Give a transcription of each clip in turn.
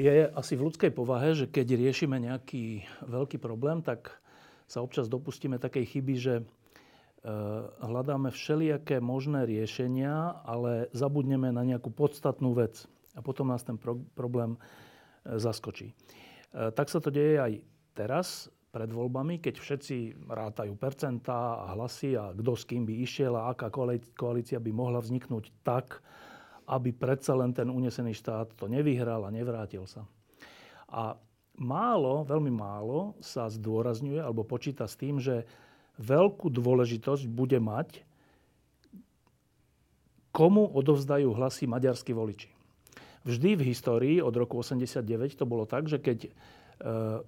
Je asi v ľudskej povahe, že keď riešime nejaký veľký problém, tak sa občas dopustíme takej chyby, že e, hľadáme všelijaké možné riešenia, ale zabudneme na nejakú podstatnú vec. A potom nás ten pro- problém e, zaskočí. E, tak sa to deje aj teraz, pred voľbami, keď všetci rátajú percentá a hlasy a kto s kým by išiel a aká koalícia by mohla vzniknúť tak, aby predsa len ten unesený štát to nevyhral a nevrátil sa. A málo, veľmi málo sa zdôrazňuje alebo počíta s tým, že veľkú dôležitosť bude mať, komu odovzdajú hlasy maďarskí voliči. Vždy v histórii od roku 89 to bolo tak, že keď e,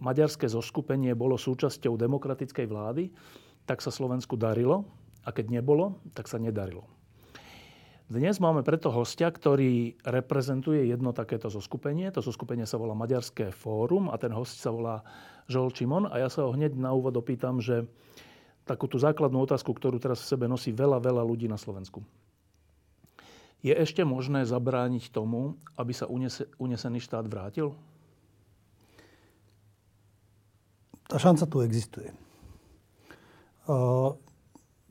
maďarské zoskupenie bolo súčasťou demokratickej vlády, tak sa Slovensku darilo a keď nebolo, tak sa nedarilo. Dnes máme preto hostia, ktorý reprezentuje jedno takéto zoskupenie. To zoskupenie sa volá Maďarské fórum a ten host sa volá Žol Čimon. A ja sa ho hneď na úvod opýtam, že takú tú základnú otázku, ktorú teraz v sebe nosí veľa, veľa ľudí na Slovensku. Je ešte možné zabrániť tomu, aby sa unese, unesený štát vrátil? Tá šanca tu existuje.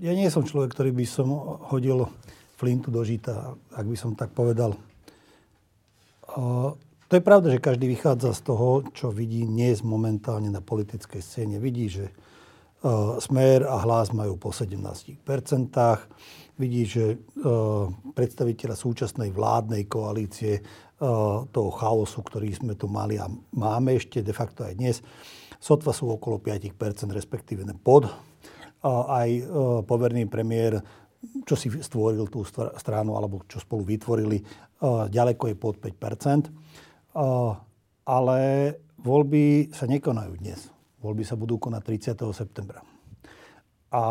Ja nie som človek, ktorý by som hodil flintu do žita, ak by som tak povedal. To je pravda, že každý vychádza z toho, čo vidí dnes momentálne na politickej scéne. Vidí, že Smer a Hlas majú po 17%. Vidí, že predstaviteľa súčasnej vládnej koalície toho chaosu, ktorý sme tu mali a máme ešte de facto aj dnes, sotva sú okolo 5%, respektíve pod. Aj poverný premiér čo si stvoril tú stranu, alebo čo spolu vytvorili, ďaleko je pod 5% Ale voľby sa nekonajú dnes. Voľby sa budú konať 30. septembra. A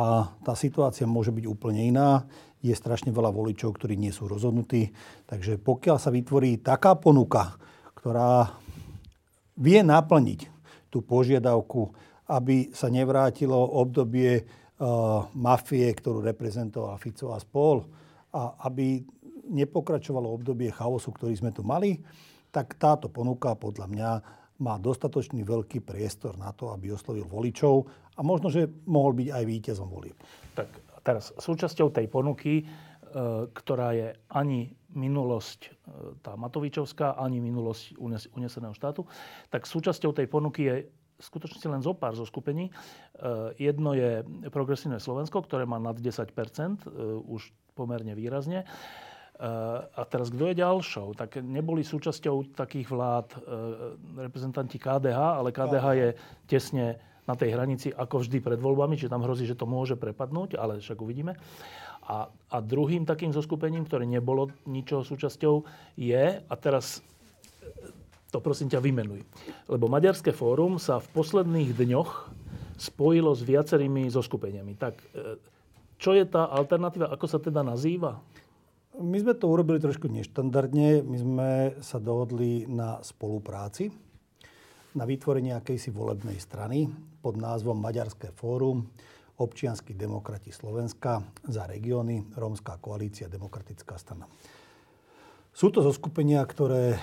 tá situácia môže byť úplne iná. Je strašne veľa voličov, ktorí nie sú rozhodnutí. Takže pokiaľ sa vytvorí taká ponuka, ktorá vie naplniť tú požiadavku, aby sa nevrátilo obdobie mafie, ktorú reprezentoval Fico a spol, a aby nepokračovalo obdobie chaosu, ktorý sme tu mali, tak táto ponuka podľa mňa má dostatočný veľký priestor na to, aby oslovil voličov a možno, že mohol byť aj víťazom volieb. Tak teraz súčasťou tej ponuky, e, ktorá je ani minulosť e, tá Matovičovská, ani minulosť uneseného štátu, tak súčasťou tej ponuky je skutočne len zo pár zo skupení. E, jedno je Progresívne Slovensko, ktoré má nad 10 e, už pomerne výrazne. E, a teraz kto je ďalšou? Tak neboli súčasťou takých vlád reprezentanti KDH, ale KDH je tesne na tej hranici ako vždy pred voľbami, čiže tam hrozí, že to môže prepadnúť, ale však uvidíme. A, a druhým takým zoskupením, ktoré nebolo ničoho súčasťou, je, a teraz to prosím ťa vymenuj. Lebo Maďarské fórum sa v posledných dňoch spojilo s viacerými zoskupeniami. Tak e, čo je tá alternatíva? Ako sa teda nazýva? My sme to urobili trošku neštandardne. My sme sa dohodli na spolupráci, na vytvorenie akejsi volebnej strany pod názvom Maďarské fórum, občianskí demokrati Slovenska za regióny, Rómska koalícia, demokratická strana. Sú to zoskupenia, ktoré e,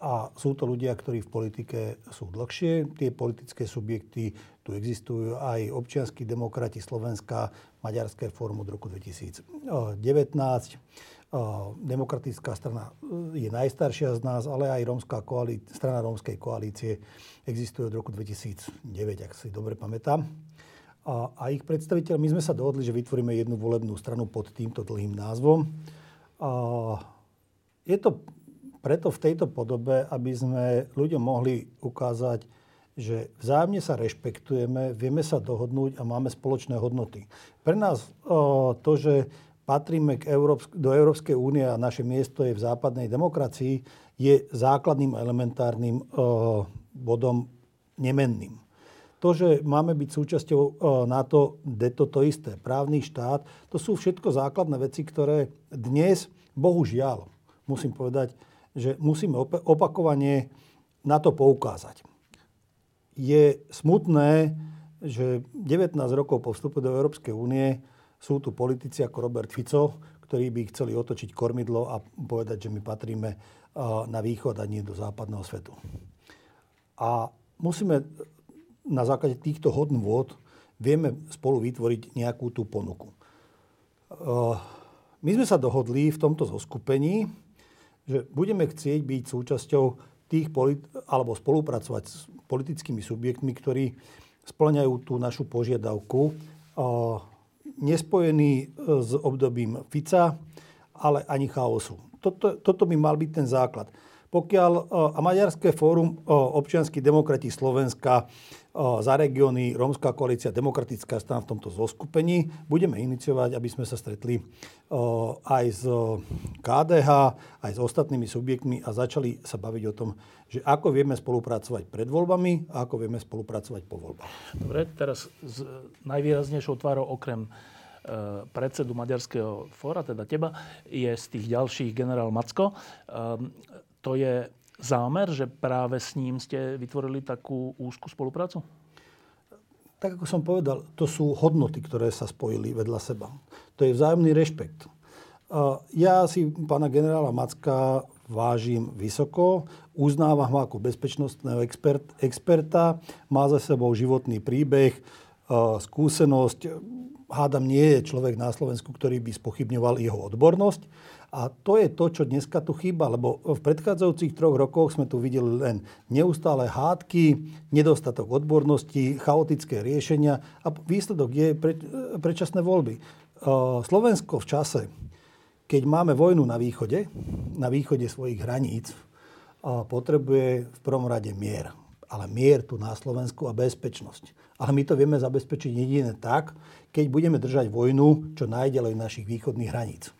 a sú to ľudia, ktorí v politike sú dlhšie. Tie politické subjekty tu existujú aj občianskí demokrati Slovenska, Maďarské fórum od roku 2019. Demokratická strana je najstaršia z nás, ale aj Rómska koalí- strana Rómskej koalície existuje od roku 2009, ak si dobre pamätám. A, a ich predstaviteľ, my sme sa dohodli, že vytvoríme jednu volebnú stranu pod týmto dlhým názvom. A je to preto v tejto podobe, aby sme ľuďom mohli ukázať, že vzájomne sa rešpektujeme, vieme sa dohodnúť a máme spoločné hodnoty. Pre nás o, to, že patríme k Európsk- do Európskej únie a naše miesto je v západnej demokracii, je základným elementárnym e, bodom nemenným. To, že máme byť súčasťou e, NATO, de to to isté. Právny štát, to sú všetko základné veci, ktoré dnes, bohužiaľ, musím povedať, že musíme opakovane na to poukázať. Je smutné, že 19 rokov po vstupu do Európskej únie sú tu politici ako Robert Fico, ktorí by chceli otočiť kormidlo a povedať, že my patríme na východ a nie do západného svetu. A musíme na základe týchto hodnôt vieme spolu vytvoriť nejakú tú ponuku. My sme sa dohodli v tomto zoskupení, že budeme chcieť byť súčasťou tých polit- alebo spolupracovať s politickými subjektmi, ktorí splňajú tú našu požiadavku nespojený e, s obdobím Fica, ale ani chaosu. Toto, toto by mal byť ten základ. Pokiaľ e, a Maďarské fórum e, občianskí demokrati Slovenska za regióny Rómska koalícia Demokratická strana v tomto zoskupení. Budeme iniciovať, aby sme sa stretli aj s KDH, aj s ostatnými subjektmi a začali sa baviť o tom, že ako vieme spolupracovať pred voľbami a ako vieme spolupracovať po voľbách. Dobre, teraz s najvýraznejšou tvárou okrem e, predsedu Maďarského fóra, teda teba, je z tých ďalších generál Macko. To je zámer, že práve s ním ste vytvorili takú úzkú spoluprácu? Tak ako som povedal, to sú hodnoty, ktoré sa spojili vedľa seba. To je vzájomný rešpekt. Ja si pána generála Macka vážim vysoko, uznávam ho ako bezpečnostného expert, experta, má za sebou životný príbeh, skúsenosť. Hádam, nie je človek na Slovensku, ktorý by spochybňoval jeho odbornosť. A to je to, čo dneska tu chýba, lebo v predchádzajúcich troch rokoch sme tu videli len neustále hádky, nedostatok odbornosti, chaotické riešenia a výsledok je pre, predčasné voľby. Slovensko v čase, keď máme vojnu na východe, na východe svojich hraníc, potrebuje v prvom rade mier. Ale mier tu na Slovensku a bezpečnosť. Ale my to vieme zabezpečiť jedine tak, keď budeme držať vojnu čo najďalej našich východných hraníc.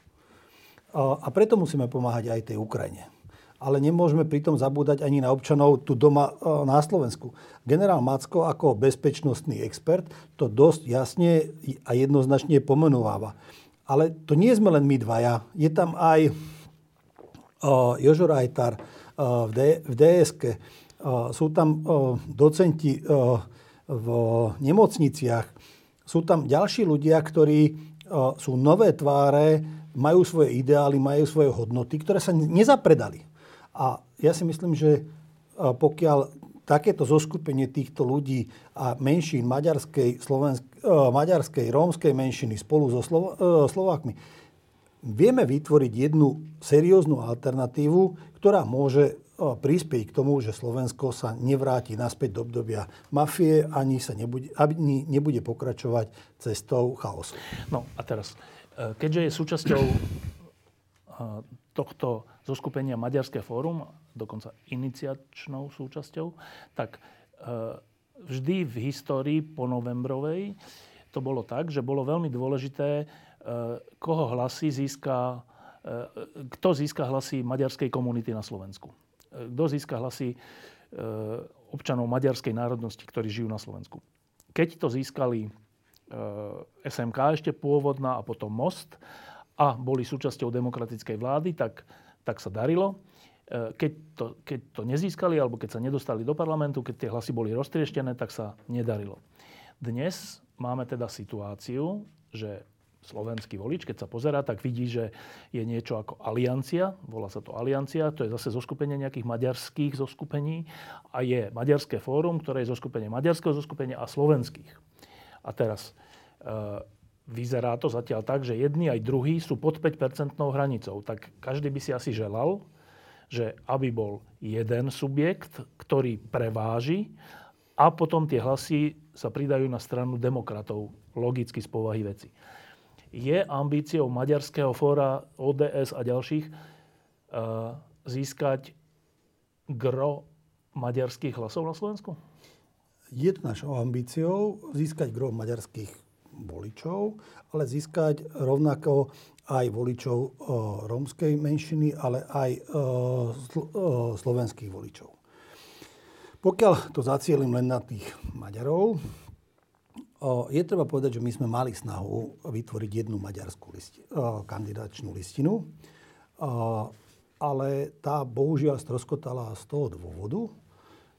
A preto musíme pomáhať aj tej Ukrajine. Ale nemôžeme pritom zabúdať ani na občanov tu doma na Slovensku. Generál Macko ako bezpečnostný expert to dosť jasne a jednoznačne pomenúváva. Ale to nie sme len my dvaja. Je tam aj Jožo Rajtar v DSK. Sú tam docenti v nemocniciach. Sú tam ďalší ľudia, ktorí sú nové tváre majú svoje ideály, majú svoje hodnoty, ktoré sa nezapredali. A ja si myslím, že pokiaľ takéto zoskupenie týchto ľudí a menšín maďarskej, slovensk, maďarskej, rómskej menšiny spolu so Slovo, Slovákmi, vieme vytvoriť jednu serióznu alternatívu, ktorá môže prispieť k tomu, že Slovensko sa nevráti naspäť do obdobia mafie, ani sa nebude, ani nebude pokračovať cestou chaosu. No a teraz, keďže je súčasťou eh, tohto zoskupenia Maďarské fórum, dokonca iniciačnou súčasťou, tak eh, vždy v histórii po novembrovej to bolo tak, že bolo veľmi dôležité, koho hlasy získa, kto získa hlasy maďarskej komunity na Slovensku. Kto získa hlasy občanov maďarskej národnosti, ktorí žijú na Slovensku. Keď to získali SMK ešte pôvodná a potom Most a boli súčasťou demokratickej vlády, tak, tak sa darilo. Eh, keď to, keď to nezískali alebo keď sa nedostali do parlamentu, keď tie hlasy boli roztrieštené, tak sa nedarilo. Dnes máme teda situáciu, že slovenský volič, keď sa pozerá, tak vidí, že je niečo ako aliancia, volá sa to aliancia, to je zase zoskupenie nejakých maďarských zoskupení a je Maďarské fórum, ktoré je zoskupenie maďarského zoskupenia a slovenských. A teraz e, vyzerá to zatiaľ tak, že jedni aj druhí sú pod 5-percentnou hranicou. Tak každý by si asi želal, že aby bol jeden subjekt, ktorý preváži a potom tie hlasy sa pridajú na stranu demokratov, logicky z povahy veci. Je ambíciou Maďarského fóra, ODS a ďalších e, získať gro maďarských hlasov na Slovensku? je to našou ambíciou získať gro maďarských voličov, ale získať rovnako aj voličov uh, rómskej menšiny, ale aj sl- uh, slovenských voličov. Pokiaľ to zacielim len na tých Maďarov, je treba povedať, že my sme mali snahu vytvoriť jednu maďarskú listi, kandidačnú listinu, ale tá bohužiaľ stroskotala z toho dôvodu,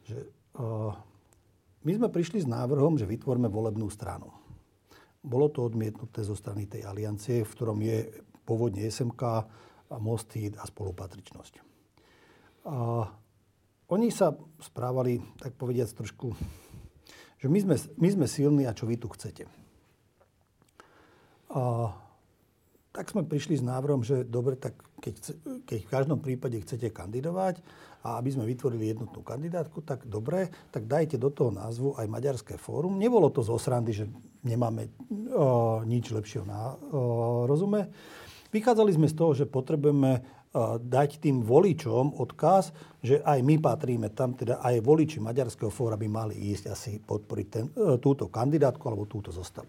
že my sme prišli s návrhom, že vytvoríme volebnú stranu. Bolo to odmietnuté zo strany tej aliancie, v ktorom je pôvodne SMK, Mosty a spolupatričnosť. A oni sa správali, tak povediac, trošku, že my sme, my sme silní a čo vy tu chcete. A, tak sme prišli s návrhom, že dobre, tak keď, keď v každom prípade chcete kandidovať a aby sme vytvorili jednotnú kandidátku, tak dobre, tak dajte do toho názvu aj Maďarské fórum. Nebolo to z osrandy, že nemáme o, nič lepšieho na o, rozume. Vychádzali sme z toho, že potrebujeme dať tým voličom odkaz, že aj my patríme tam, teda aj voliči Maďarského fóra by mali ísť asi podporiť ten, túto kandidátku alebo túto zostavu.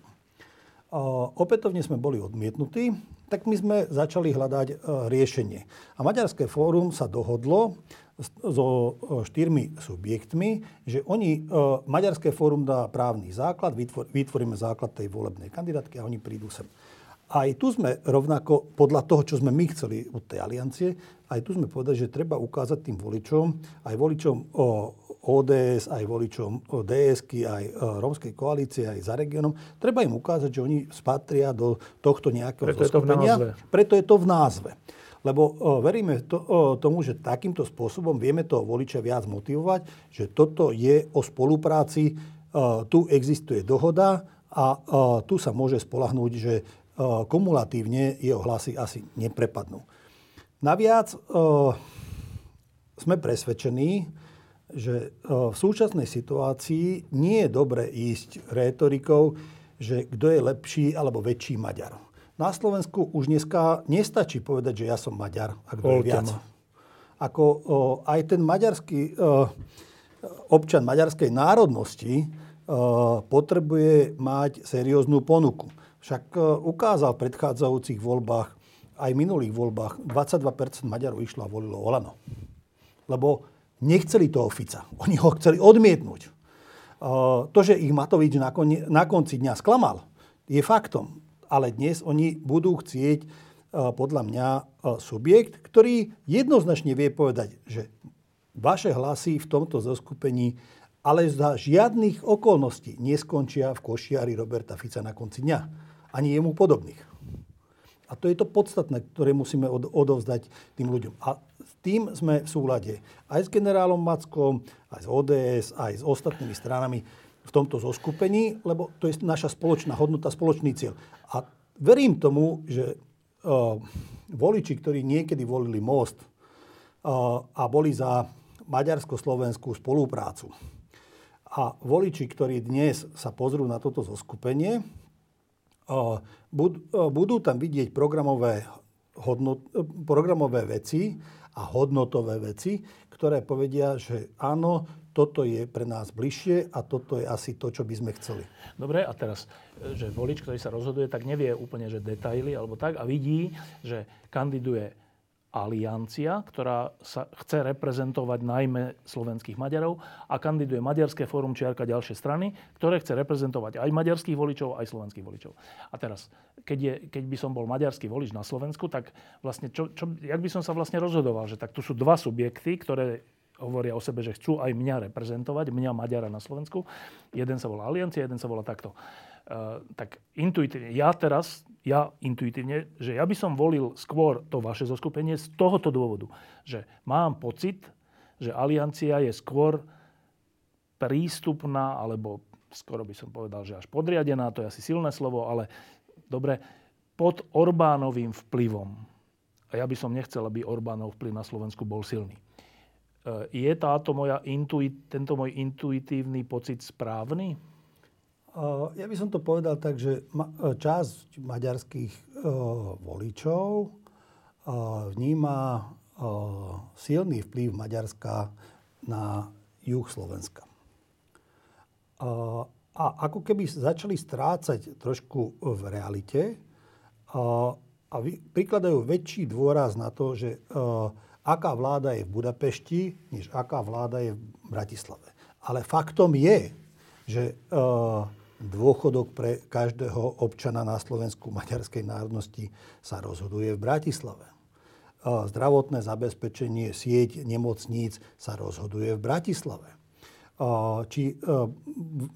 Opätovne sme boli odmietnutí, tak my sme začali hľadať riešenie. A Maďarské fórum sa dohodlo so e, štyrmi subjektmi, že oni, Maďarské fórum dá právny základ, vytvoríme základ tej volebnej kandidátky a oni prídu sem. Aj tu sme rovnako, podľa toho, čo sme my chceli od tej aliancie, aj tu sme povedali, že treba ukázať tým voličom, aj voličom ODS, aj voličom DSky, aj rómskej koalície, aj za regiónom, treba im ukázať, že oni spatria do tohto nejakého Preto je to v názve. Preto je to v názve. Lebo o, veríme to, o, tomu, že takýmto spôsobom vieme toho voliča viac motivovať, že toto je o spolupráci, o, tu existuje dohoda a o, tu sa môže spolahnúť, že kumulatívne jeho hlasy asi neprepadnú. Naviac sme presvedčení, že v súčasnej situácii nie je dobre ísť rétorikou, že kto je lepší alebo väčší Maďar. Na Slovensku už dneska nestačí povedať, že ja som Maďar a kto je viac. Ako aj ten maďarský občan maďarskej národnosti potrebuje mať serióznu ponuku. Však e, ukázal v predchádzajúcich voľbách, aj v minulých voľbách, 22% Maďarov išlo a volilo Olano. Lebo nechceli toho Fica. Oni ho chceli odmietnúť. E, to, že ich Matovič na, kon, na konci dňa sklamal, je faktom. Ale dnes oni budú chcieť e, podľa mňa subjekt, ktorý jednoznačne vie povedať, že vaše hlasy v tomto zoskupení ale za žiadnych okolností neskončia v košiari Roberta Fica na konci dňa ani jemu podobných. A to je to podstatné, ktoré musíme od, odovzdať tým ľuďom. A s tým sme v súlade aj s generálom Mackom, aj s ODS, aj s ostatnými stranami v tomto zoskupení, lebo to je naša spoločná hodnota, spoločný cieľ. A verím tomu, že uh, voliči, ktorí niekedy volili Most uh, a boli za maďarsko-slovenskú spoluprácu a voliči, ktorí dnes sa pozrú na toto zoskupenie, budú tam vidieť programové, hodnot, programové veci a hodnotové veci, ktoré povedia, že áno, toto je pre nás bližšie a toto je asi to, čo by sme chceli. Dobre, a teraz, že volič, ktorý sa rozhoduje, tak nevie úplne, že detaily alebo tak a vidí, že kandiduje aliancia, ktorá sa chce reprezentovať najmä slovenských Maďarov a kandiduje Maďarské fórum čiarka ďalšie strany, ktoré chce reprezentovať aj maďarských voličov, aj slovenských voličov. A teraz, keď, je, keď by som bol maďarský volič na Slovensku, tak vlastne, čo, čo, jak by som sa vlastne rozhodoval, že tak tu sú dva subjekty, ktoré hovoria o sebe, že chcú aj mňa reprezentovať, mňa Maďara na Slovensku. Jeden sa volá Aliancia, jeden sa volá takto. Uh, tak intuitívne, ja teraz ja intuitívne, že ja by som volil skôr to vaše zoskupenie z tohoto dôvodu, že mám pocit, že aliancia je skôr prístupná, alebo skoro by som povedal, že až podriadená, to je asi silné slovo, ale dobre, pod Orbánovým vplyvom. A ja by som nechcel, aby Orbánov vplyv na Slovensku bol silný. E, je táto moja intuit, tento môj intuitívny pocit správny? Ja by som to povedal tak, že časť maďarských voličov vníma silný vplyv Maďarska na juh Slovenska. A ako keby začali strácať trošku v realite, a prikladajú väčší dôraz na to, že aká vláda je v Budapešti, než aká vláda je v Bratislave. Ale faktom je, že uh, dôchodok pre každého občana na Slovensku maďarskej národnosti sa rozhoduje v Bratislave. Zdravotné zabezpečenie, sieť nemocníc sa rozhoduje v Bratislave či e,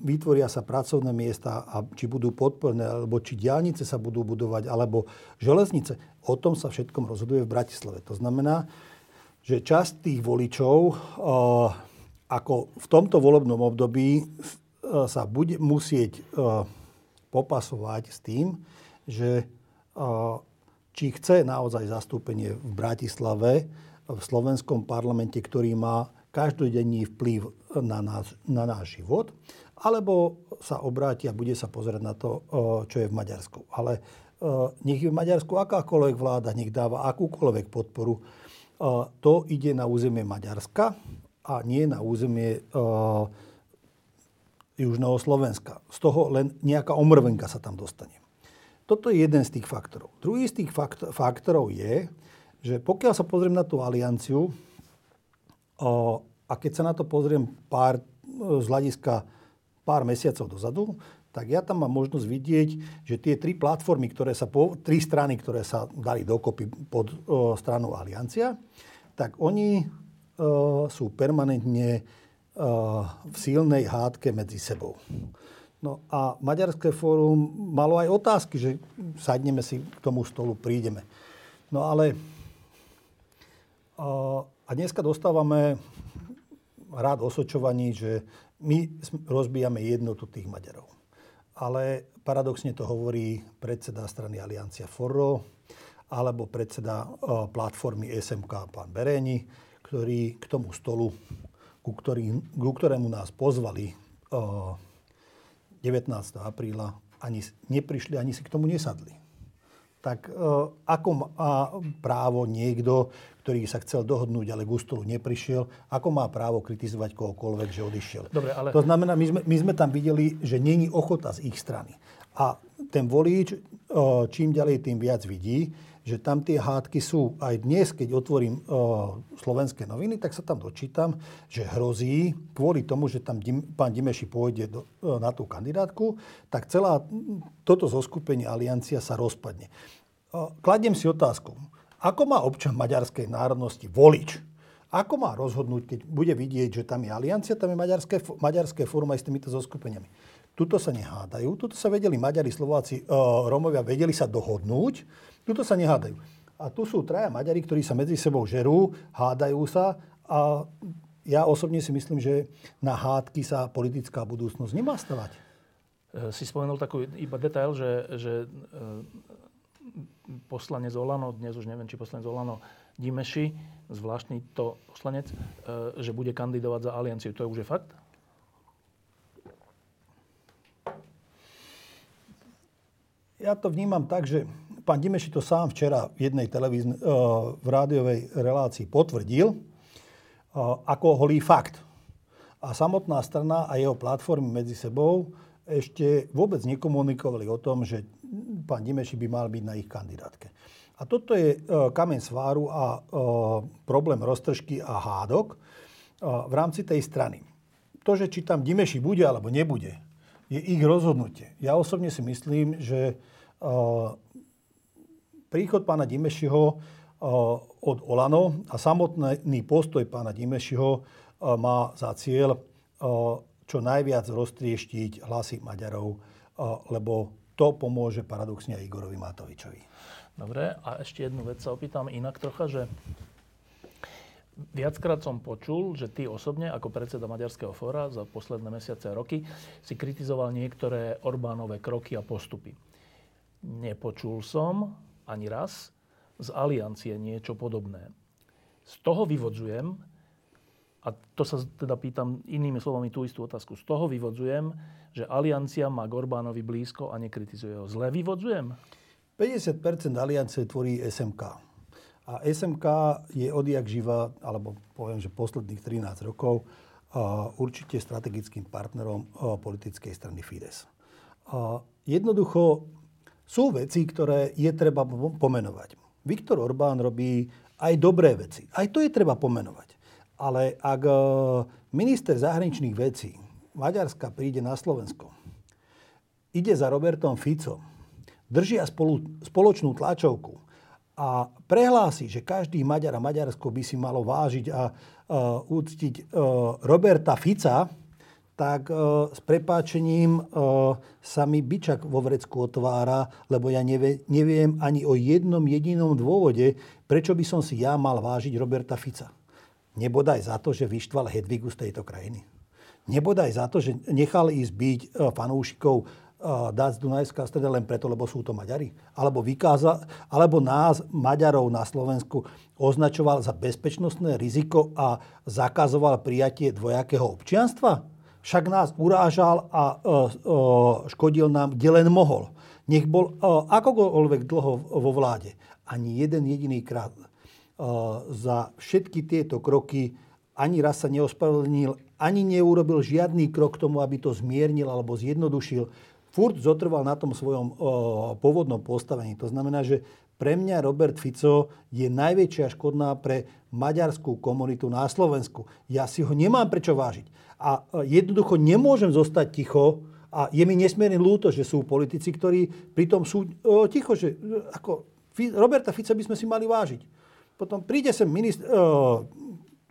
vytvoria sa pracovné miesta a či budú podporné, alebo či diálnice sa budú budovať, alebo železnice. O tom sa všetkom rozhoduje v Bratislave. To znamená, že časť tých voličov e, ako v tomto volebnom období sa bude musieť popasovať s tým, že či chce naozaj zastúpenie v Bratislave, v slovenskom parlamente, ktorý má každodenný vplyv na náš, na náš život, alebo sa obráti a bude sa pozerať na to, čo je v Maďarsku. Ale nech je v Maďarsku akákoľvek vláda, nech dáva akúkoľvek podporu, to ide na územie Maďarska a nie na územie Južného Slovenska. Z toho len nejaká omrvenka sa tam dostane. Toto je jeden z tých faktorov. Druhý z tých faktorov je, že pokiaľ sa pozriem na tú alianciu, a keď sa na to pozriem pár, z hľadiska pár mesiacov dozadu, tak ja tam mám možnosť vidieť, že tie tri platformy, ktoré sa, po, tri strany, ktoré sa dali dokopy pod o, stranu Aliancia, tak oni sú permanentne v silnej hádke medzi sebou. No a Maďarské fórum malo aj otázky, že sadneme si k tomu stolu, prídeme. No ale a dneska dostávame rád osočovaní, že my rozbijame jednotu tých Maďarov. Ale paradoxne to hovorí predseda strany Aliancia Forro alebo predseda platformy SMK pán Bereni, ktorý k tomu stolu, ku, ktorý, ku ktorému nás pozvali uh, 19. apríla, ani neprišli, ani si k tomu nesadli. Tak uh, ako má právo niekto, ktorý sa chcel dohodnúť, ale k ústolu neprišiel, ako má právo kritizovať kohokoľvek, že odišiel. Dobre, ale... To znamená, my sme, my sme tam videli, že není ochota z ich strany. A ten volič čím ďalej, tým viac vidí, že tam tie hádky sú. Aj dnes, keď otvorím slovenské noviny, tak sa tam dočítam, že hrozí, kvôli tomu, že tam Dim, pán Dimeši pôjde do, na tú kandidátku, tak celá toto zoskupenie aliancia sa rozpadne. Kladiem si otázku ako má občan maďarskej národnosti volič? Ako má rozhodnúť, keď bude vidieť, že tam je aliancia, tam je maďarské, maďarské fórum aj s týmito zoskupeniami. Tuto sa nehádajú, tuto sa vedeli Maďari, Slováci, uh, Rómovia, vedeli sa dohodnúť, tuto sa nehádajú. A tu sú traja Maďari, ktorí sa medzi sebou žerú, hádajú sa a ja osobne si myslím, že na hádky sa politická budúcnosť nemá stavať. E, si spomenul takú iba detail, že, že e, poslanec Olano, dnes už neviem, či poslanec Olano, Dimeši, zvláštny to poslanec, e, že bude kandidovať za alianciu. To je už je fakt? Ja to vnímam tak, že pán Dimeši to sám včera v jednej televíznej, e, v rádiovej relácii potvrdil e, ako holý fakt. A samotná strana a jeho platformy medzi sebou ešte vôbec nekomunikovali o tom, že pán Dimeši by mal byť na ich kandidátke. A toto je e, kameň sváru a problém roztržky a hádok v rámci tej strany. To, že či tam Dimeši bude alebo nebude, je ich rozhodnutie. Ja osobne si myslím, že príchod pána Dimešiho od Olano a samotný postoj pána Dimešiho má za cieľ čo najviac roztrieštiť hlasy Maďarov, lebo to pomôže paradoxne aj Igorovi Matovičovi. Dobre, a ešte jednu vec sa opýtam inak trocha, že viackrát som počul, že ty osobne ako predseda Maďarského fóra za posledné mesiace a roky si kritizoval niektoré Orbánové kroky a postupy. Nepočul som ani raz z aliancie niečo podobné. Z toho vyvodzujem, a to sa teda pýtam inými slovami tú istú otázku. Z toho vyvodzujem, že aliancia má Gorbánovi blízko a nekritizuje ho. Zle vyvodzujem? 50% aliancie tvorí SMK. A SMK je odjak živa, alebo poviem, že posledných 13 rokov, určite strategickým partnerom politickej strany Fides. Jednoducho Sú veci, ktoré je treba pomenovať. Viktor Orbán robí aj dobré veci. Aj to je treba pomenovať. Ale ak minister zahraničných vecí Maďarska príde na Slovensko, ide za Robertom Ficom, držia spolu, spoločnú tlačovku a prehlási, že každý Maďar a Maďarsko by si malo vážiť a uh, úctiť uh, Roberta Fica, tak uh, s prepáčením uh, sa mi byčak vo vrecku otvára, lebo ja nevie, neviem ani o jednom jedinom dôvode, prečo by som si ja mal vážiť Roberta Fica. Nebodaj za to, že vyštval Hedvigu z tejto krajiny. Nebodaj za to, že nechal ísť byť fanúšikov dať z Dunajská streda len preto, lebo sú to Maďari. Alebo, vykáza, alebo nás, Maďarov na Slovensku, označoval za bezpečnostné riziko a zakazoval prijatie dvojakého občianstva? však nás urážal a e, e, škodil nám, kde len mohol. Nech bol e, akokoľvek dlho vo vláde. Ani jeden jediný krát za všetky tieto kroky ani raz sa neospravedlnil, ani neurobil žiadny krok k tomu, aby to zmiernil alebo zjednodušil. Furt zotrval na tom svojom pôvodnom postavení. To znamená, že pre mňa Robert Fico je najväčšia škodná pre maďarskú komunitu na Slovensku. Ja si ho nemám prečo vážiť. A jednoducho nemôžem zostať ticho a je mi nesmierne ľúto, že sú politici, ktorí pritom sú o, ticho, že ako Roberta Fica by sme si mali vážiť. Potom príde sem ministr, o,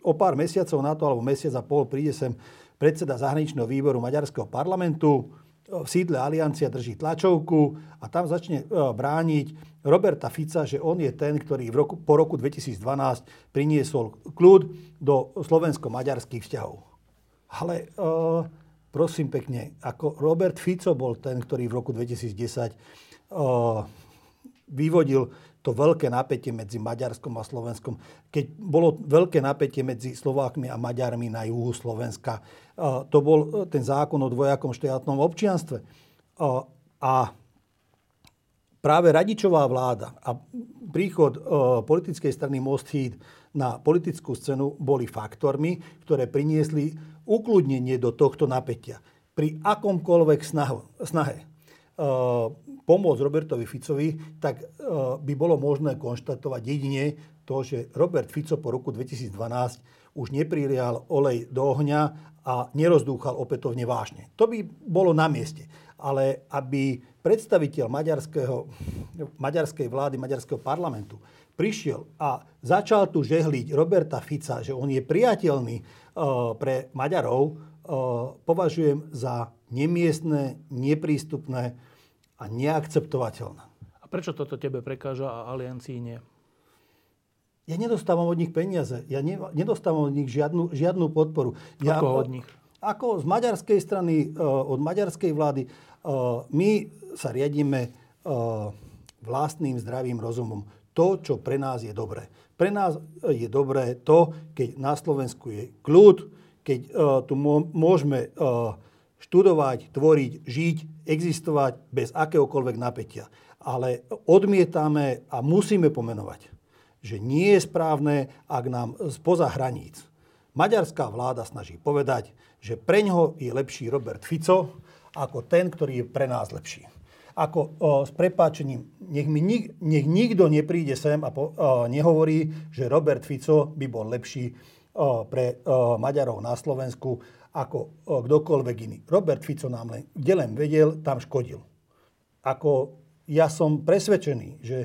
o pár mesiacov na to, alebo mesiac a pol, príde sem predseda zahraničného výboru Maďarského parlamentu, v sídle Aliancia drží tlačovku a tam začne brániť Roberta Fica, že on je ten, ktorý v roku, po roku 2012 priniesol kľud do slovensko-maďarských vzťahov. Ale uh, prosím pekne, ako Robert Fico bol ten, ktorý v roku 2010 uh, vyvodil to veľké napätie medzi Maďarskom a Slovenskom. Keď bolo veľké napätie medzi Slovákmi a Maďarmi na juhu Slovenska, to bol ten zákon o dvojakom štátnom občianstve. A práve Radičová vláda a príchod uh, politickej strany Most Heat na politickú scénu boli faktormi, ktoré priniesli ukludnenie do tohto napätia. Pri akomkoľvek snahe uh, pomôcť Robertovi Ficovi, tak uh, by bolo možné konštatovať jedine to, že Robert Fico po roku 2012 už neprilial olej do ohňa a nerozdúchal opätovne vážne. To by bolo na mieste. Ale aby predstaviteľ maďarskej vlády, maďarského parlamentu prišiel a začal tu žehliť Roberta Fica, že on je priateľný uh, pre Maďarov, uh, považujem za nemiestné, neprístupné a neakceptovateľné. A prečo toto tebe prekáža a aliancii nie? Ja nedostávam od nich peniaze. Ja ne, nedostávam od nich žiadnu, žiadnu podporu. Ja, Ako od nich? Ako z maďarskej strany, od maďarskej vlády. My sa riadíme vlastným zdravým rozumom to, čo pre nás je dobré. Pre nás je dobré to, keď na Slovensku je kľud, keď tu môžeme študovať, tvoriť, žiť, existovať bez akéhokoľvek napätia. Ale odmietame a musíme pomenovať, že nie je správne, ak nám spoza hraníc maďarská vláda snaží povedať, že pre ňoho je lepší Robert Fico ako ten, ktorý je pre nás lepší ako o, s prepáčením, nech, mi nik, nech nikto nepríde sem a po, o, nehovorí, že Robert Fico by bol lepší o, pre o, Maďarov na Slovensku ako o, kdokoľvek iný. Robert Fico nám len, kde len vedel, tam škodil. Ako ja som presvedčený, že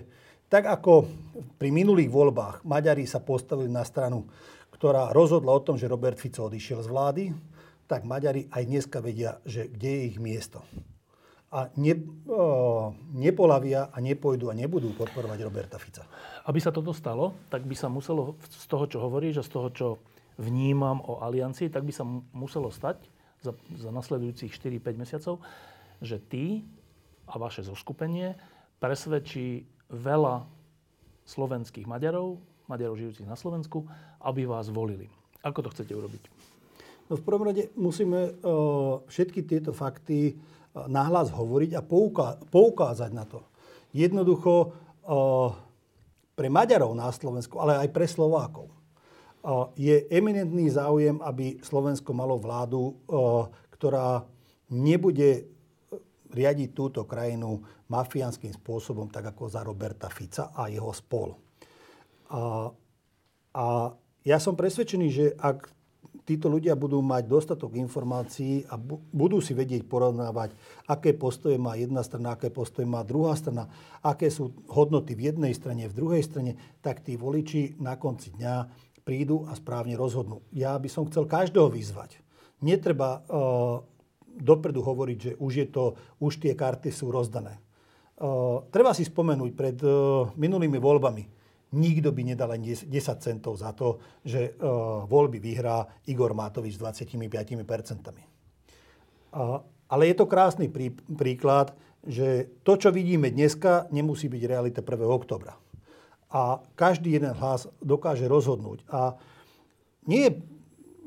tak ako pri minulých voľbách Maďari sa postavili na stranu, ktorá rozhodla o tom, že Robert Fico odišiel z vlády, tak Maďari aj dneska vedia, že kde je ich miesto a ne, o, nepolavia a nepôjdu a nebudú podporovať Roberta Fica. Aby sa toto stalo, tak by sa muselo z toho, čo hovoríš a z toho, čo vnímam o aliancii, tak by sa muselo stať za, za nasledujúcich 4-5 mesiacov, že ty a vaše zoskupenie presvedčí veľa slovenských Maďarov, Maďarov žijúcich na Slovensku, aby vás volili. Ako to chcete urobiť? No v prvom rade musíme uh, všetky tieto fakty nahlas hovoriť a pouká- poukázať na to. Jednoducho pre Maďarov na Slovensku, ale aj pre Slovákov je eminentný záujem, aby Slovensko malo vládu, ktorá nebude riadiť túto krajinu mafiánskym spôsobom, tak ako za Roberta Fica a jeho spol. A, a ja som presvedčený, že ak títo ľudia budú mať dostatok informácií a budú si vedieť porovnávať, aké postoje má jedna strana, aké postoje má druhá strana, aké sú hodnoty v jednej strane, v druhej strane, tak tí voliči na konci dňa prídu a správne rozhodnú. Ja by som chcel každého vyzvať. Netreba uh, dopredu hovoriť, že už, je to, už tie karty sú rozdané. Uh, treba si spomenúť pred uh, minulými voľbami nikto by nedal ani 10 centov za to, že uh, voľby vyhrá Igor Matovič s 25%. Uh, ale je to krásny prí, príklad, že to, čo vidíme dneska, nemusí byť realita 1. oktobra. A každý jeden hlas dokáže rozhodnúť. A nie je,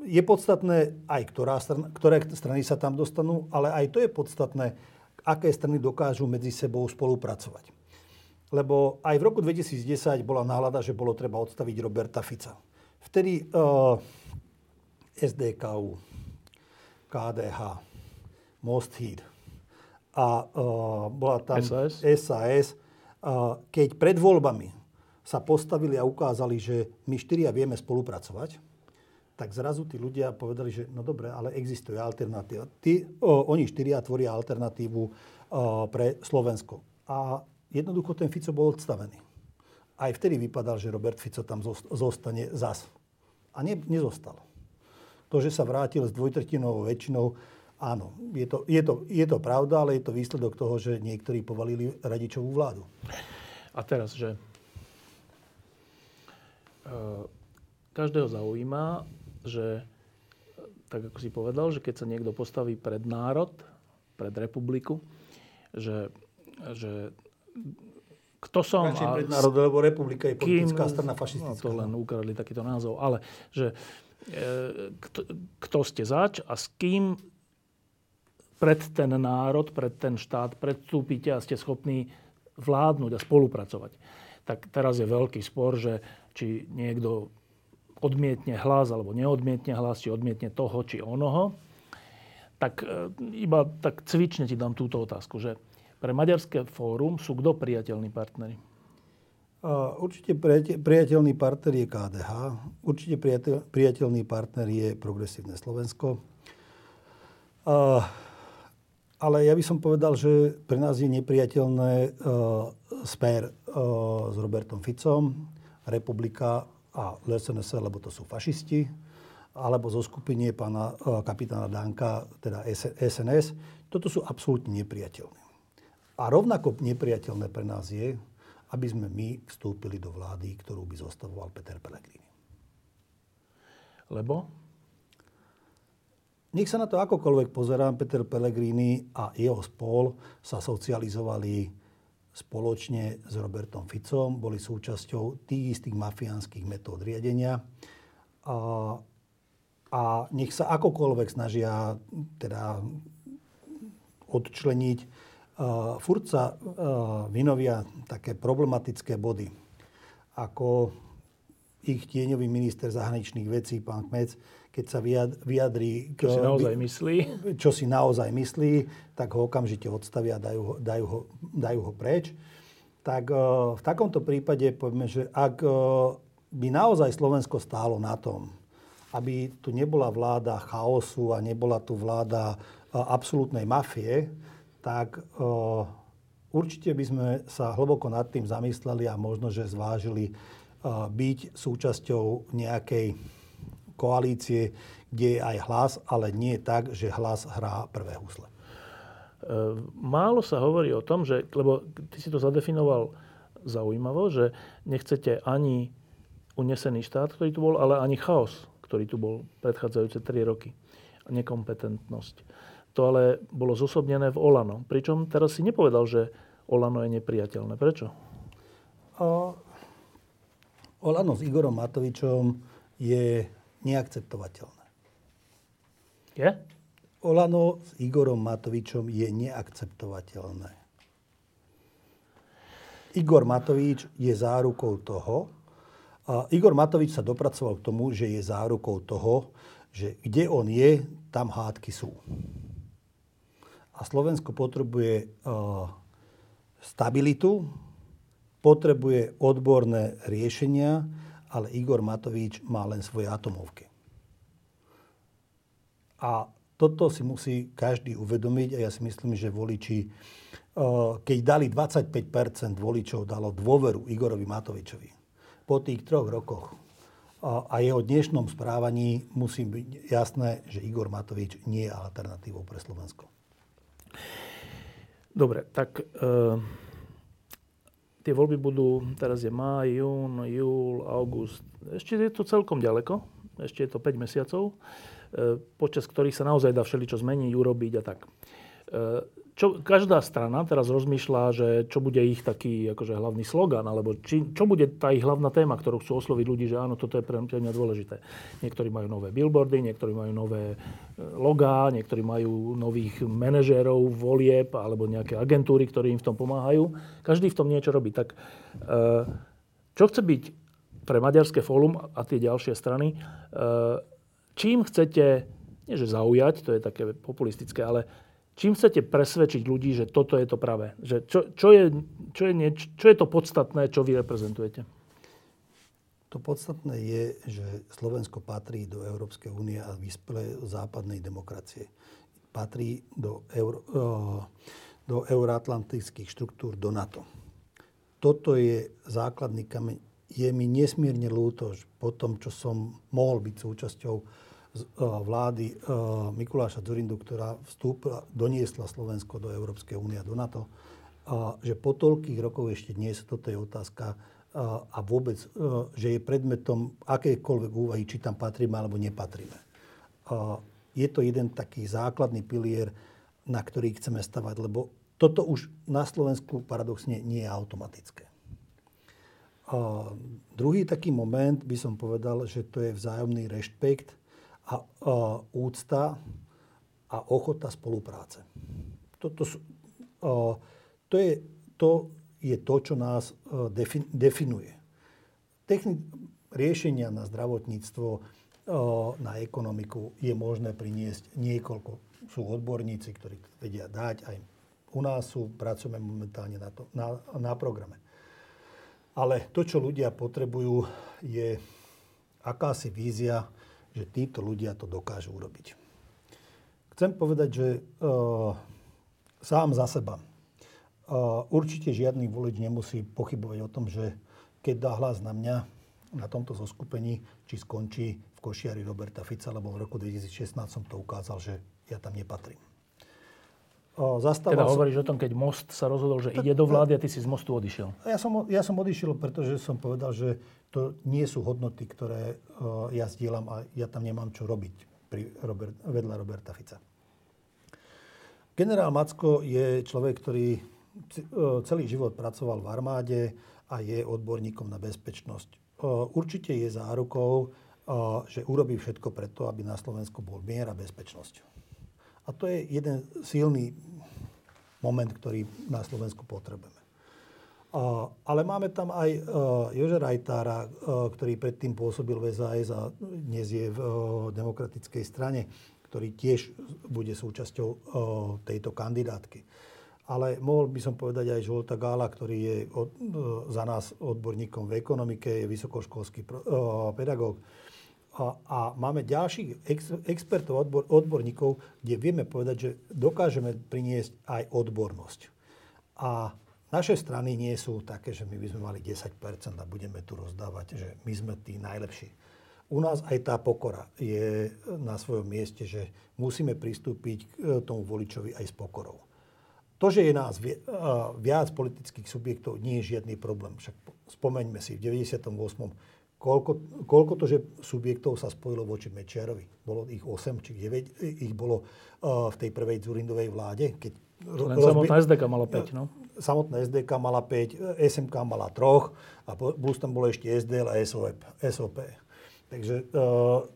je podstatné aj ktorá strana, ktoré strany sa tam dostanú, ale aj to je podstatné, aké strany dokážu medzi sebou spolupracovať. Lebo aj v roku 2010 bola nálada, že bolo treba odstaviť Roberta Fica. Vtedy uh, eh, SDKU, KDH, Most Heat a uh, bola tam SAS, SAS uh, keď pred voľbami sa postavili a ukázali, že my štyria vieme spolupracovať, tak zrazu tí ľudia povedali, že no dobre, ale existuje alternatíva. Tí, o, oni štyria tvoria alternatívu o, pre Slovensko. A jednoducho ten Fico bol odstavený. Aj vtedy vypadal, že Robert Fico tam zostane zas. A ne, nezostal. To, že sa vrátil s dvojtretinovou väčšinou, áno, je to, je, to, je to pravda, ale je to výsledok toho, že niektorí povalili radičovú vládu. A teraz, že každého zaujíma, že tak ako si povedal, že keď sa niekto postaví pred národ, pred republiku, že, že kto som Radšej a... pred národ, lebo republika je politická kým, strana fašistická. No, to len ukradli takýto názov. Ale že e, kto, kto ste zač a s kým pred ten národ, pred ten štát predstúpite a ste schopní vládnuť a spolupracovať. Tak teraz je veľký spor, že či niekto odmietne hlas alebo neodmietne hlas, či odmietne toho, či onoho. Tak e, iba tak cvične ti dám túto otázku, že pre Maďarské fórum sú kto priateľní partnery? Určite priateľný partner je KDH, určite priateľný partner je Progresívne Slovensko. Ale ja by som povedal, že pre nás je nepriateľné smer s Robertom Ficom, Republika a LSNS, lebo to sú fašisti, alebo zo skupiny pána kapitána Danka, teda SNS. Toto sú absolútne nepriateľné. A rovnako nepriateľné pre nás je, aby sme my vstúpili do vlády, ktorú by zostavoval Peter Pellegrini. Lebo? Nech sa na to akokoľvek pozerám, Peter Pellegrini a jeho spol sa socializovali spoločne s Robertom Ficom, boli súčasťou tých istých mafiánskych metód riadenia. A, a nech sa akokoľvek snažia teda odčleniť Uh, furt sa uh, vynovia také problematické body, ako ich tieňový minister zahraničných vecí, pán Kmec, keď sa vyjadrí... Čo si naozaj myslí. Čo si naozaj myslí, tak ho okamžite odstavia a dajú ho, dajú ho, dajú ho preč. Tak uh, v takomto prípade povieme, že ak uh, by naozaj Slovensko stálo na tom, aby tu nebola vláda chaosu a nebola tu vláda uh, absolútnej mafie, tak určite by sme sa hlboko nad tým zamysleli a možno, že zvážili byť súčasťou nejakej koalície, kde je aj hlas, ale nie tak, že hlas hrá prvé husle. Málo sa hovorí o tom, že, lebo ty si to zadefinoval zaujímavo, že nechcete ani unesený štát, ktorý tu bol, ale ani chaos, ktorý tu bol predchádzajúce 3 roky. Nekompetentnosť. To ale bolo zosobnené v Olano. Pričom teraz si nepovedal, že Olano je nepriateľné. Prečo? O, Olano s Igorom Matovičom je neakceptovateľné. Je? Olano s Igorom Matovičom je neakceptovateľné. Igor Matovič je zárukou toho, a Igor Matovič sa dopracoval k tomu, že je zárukou toho, že kde on je, tam hádky sú. A Slovensko potrebuje uh, stabilitu, potrebuje odborné riešenia, ale Igor Matovič má len svoje atomovky. A toto si musí každý uvedomiť a ja si myslím, že voliči, uh, keď dali 25% voličov, dalo dôveru Igorovi Matovičovi. Po tých troch rokoch a jeho dnešnom správaní musí byť jasné, že Igor Matovič nie je alternatívou pre Slovensko. Dobre, tak e, tie voľby budú, teraz je máj, jún, júl, august. Ešte je to celkom ďaleko, ešte je to 5 mesiacov, e, počas ktorých sa naozaj dá všeličo zmeniť, urobiť a tak. E, čo, každá strana teraz rozmýšľa, že čo bude ich taký akože hlavný slogan, alebo či, čo bude tá ich hlavná téma, ktorú chcú osloviť ľudí, že áno, toto je pre mňa dôležité. Niektorí majú nové billboardy, niektorí majú nové e, logá, niektorí majú nových manažérov, volieb alebo nejaké agentúry, ktorí im v tom pomáhajú. Každý v tom niečo robí. Tak e, čo chce byť pre Maďarské fórum a tie ďalšie strany, čím chcete, nie že zaujať, to je také populistické, ale Čím chcete presvedčiť ľudí, že toto je to pravé? Že čo, čo, je, čo, je nieč, čo je to podstatné, čo vy reprezentujete? To podstatné je, že Slovensko patrí do Európskej únie a vyspelej západnej demokracie. Patrí do, euro, do euroatlantických štruktúr, do NATO. Toto je základný kameň. Je mi nesmierne ľúto, že po tom, čo som mohol byť súčasťou vlády e, Mikuláša Zurindu, ktorá vstúpila, doniesla Slovensko do Európskej únie a do NATO, že po toľkých rokoch ešte dnes toto je otázka a vôbec, e, že je predmetom akékoľvek úvahy, či tam patríme alebo nepatríme. Je to jeden taký základný pilier, na ktorý chceme stavať, lebo toto už na Slovensku paradoxne nie je automatické. A druhý taký moment by som povedal, že to je vzájomný rešpekt a, a úcta a ochota spolupráce. Toto sú, a, to, je, to je to, čo nás defin, definuje. Techni- riešenia na zdravotníctvo, na ekonomiku je možné priniesť niekoľko. Sú odborníci, ktorí vedia dať. Aj u nás sú, pracujeme momentálne na, to, na, na programe. Ale to, čo ľudia potrebujú, je akási vízia, že títo ľudia to dokážu urobiť. Chcem povedať, že uh, sám za seba uh, určite žiadny volič nemusí pochybovať o tom, že keď dá hlas na mňa na tomto zoskupení, či skončí v košiari Roberta Fica, lebo v roku 2016 som to ukázal, že ja tam nepatrím. Zastával teda hovoríš som... o tom, keď Most sa rozhodol, že tak, ide do vlády a ty si z Mostu odišiel. Ja som, ja som odišiel, pretože som povedal, že to nie sú hodnoty, ktoré uh, ja zdieľam a ja tam nemám čo robiť pri Robert, vedľa Roberta Fica. Generál Macko je človek, ktorý uh, celý život pracoval v armáde a je odborníkom na bezpečnosť. Uh, určite je zárukou, že urobí všetko preto, aby na Slovensku bol mier a bezpečnosť. A to je jeden silný moment, ktorý na Slovensku potrebujeme. Ale máme tam aj uh, Jože Rajtára, uh, ktorý predtým pôsobil v SAS a dnes je v uh, demokratickej strane, ktorý tiež bude súčasťou tejto kandidátky. Ale mohol by som povedať aj Žolta Gála, ktorý je od, za nás odborníkom v ekonomike, je vysokoškolský pro, pedagóg a, a máme ďalších ex, expertov, odbor, odborníkov, kde vieme povedať, že dokážeme priniesť aj odbornosť. A naše strany nie sú také, že my by sme mali 10% a budeme tu rozdávať, že my sme tí najlepší. U nás aj tá pokora je na svojom mieste, že musíme pristúpiť k e, tomu voličovi aj s pokorou. To, že je nás viac politických subjektov, nie je žiadny problém. Však spomeňme si, v 98 koľko, koľko to, že subjektov sa spojilo voči Mečiarovi. Bolo ich 8 či 9, ich bolo uh, v tej prvej Zurindovej vláde. Keď Len rozbi... samotná SDK mala 5, no? Samotná SDK mala 5, SMK mala 3 a plus tam bolo ešte SDL a SOP. SOP. Takže uh,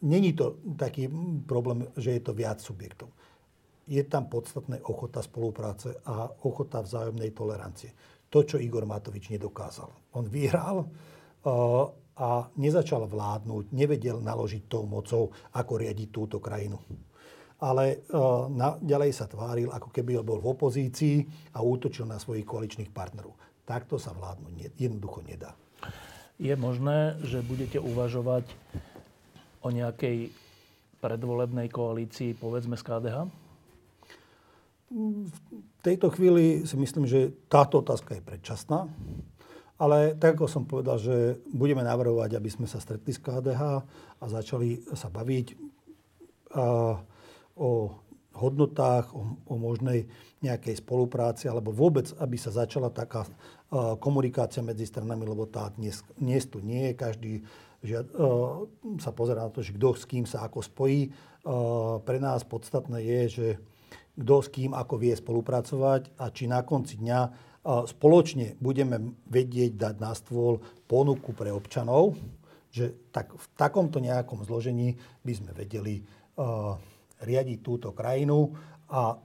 není to taký problém, že je to viac subjektov. Je tam podstatné ochota spolupráce a ochota vzájomnej tolerancie. To, čo Igor Matovič nedokázal. On vyhral, a nezačal vládnuť, nevedel naložiť tou mocou, ako riadiť túto krajinu. ale na, ďalej sa tváril, ako keby bol v opozícii a útočil na svojich koaličných partnerov. Takto sa vládnuť jednoducho nedá. Je možné, že budete uvažovať o nejakej predvolebnej koalícii, povedzme z KDH? V tejto chvíli si myslím, že táto otázka je predčasná. Ale tak, ako som povedal, že budeme navrhovať, aby sme sa stretli s KDH a začali sa baviť a, o hodnotách, o, o možnej nejakej spolupráci, alebo vôbec, aby sa začala taká a, komunikácia medzi stranami, lebo tá dnes, dnes tu nie je. Každý žiad, a, sa pozera na to, že kto s kým sa ako spojí. A, pre nás podstatné je, že kto s kým ako vie spolupracovať a či na konci dňa spoločne budeme vedieť dať na stôl ponuku pre občanov, že tak v takomto nejakom zložení by sme vedeli uh, riadiť túto krajinu a uh,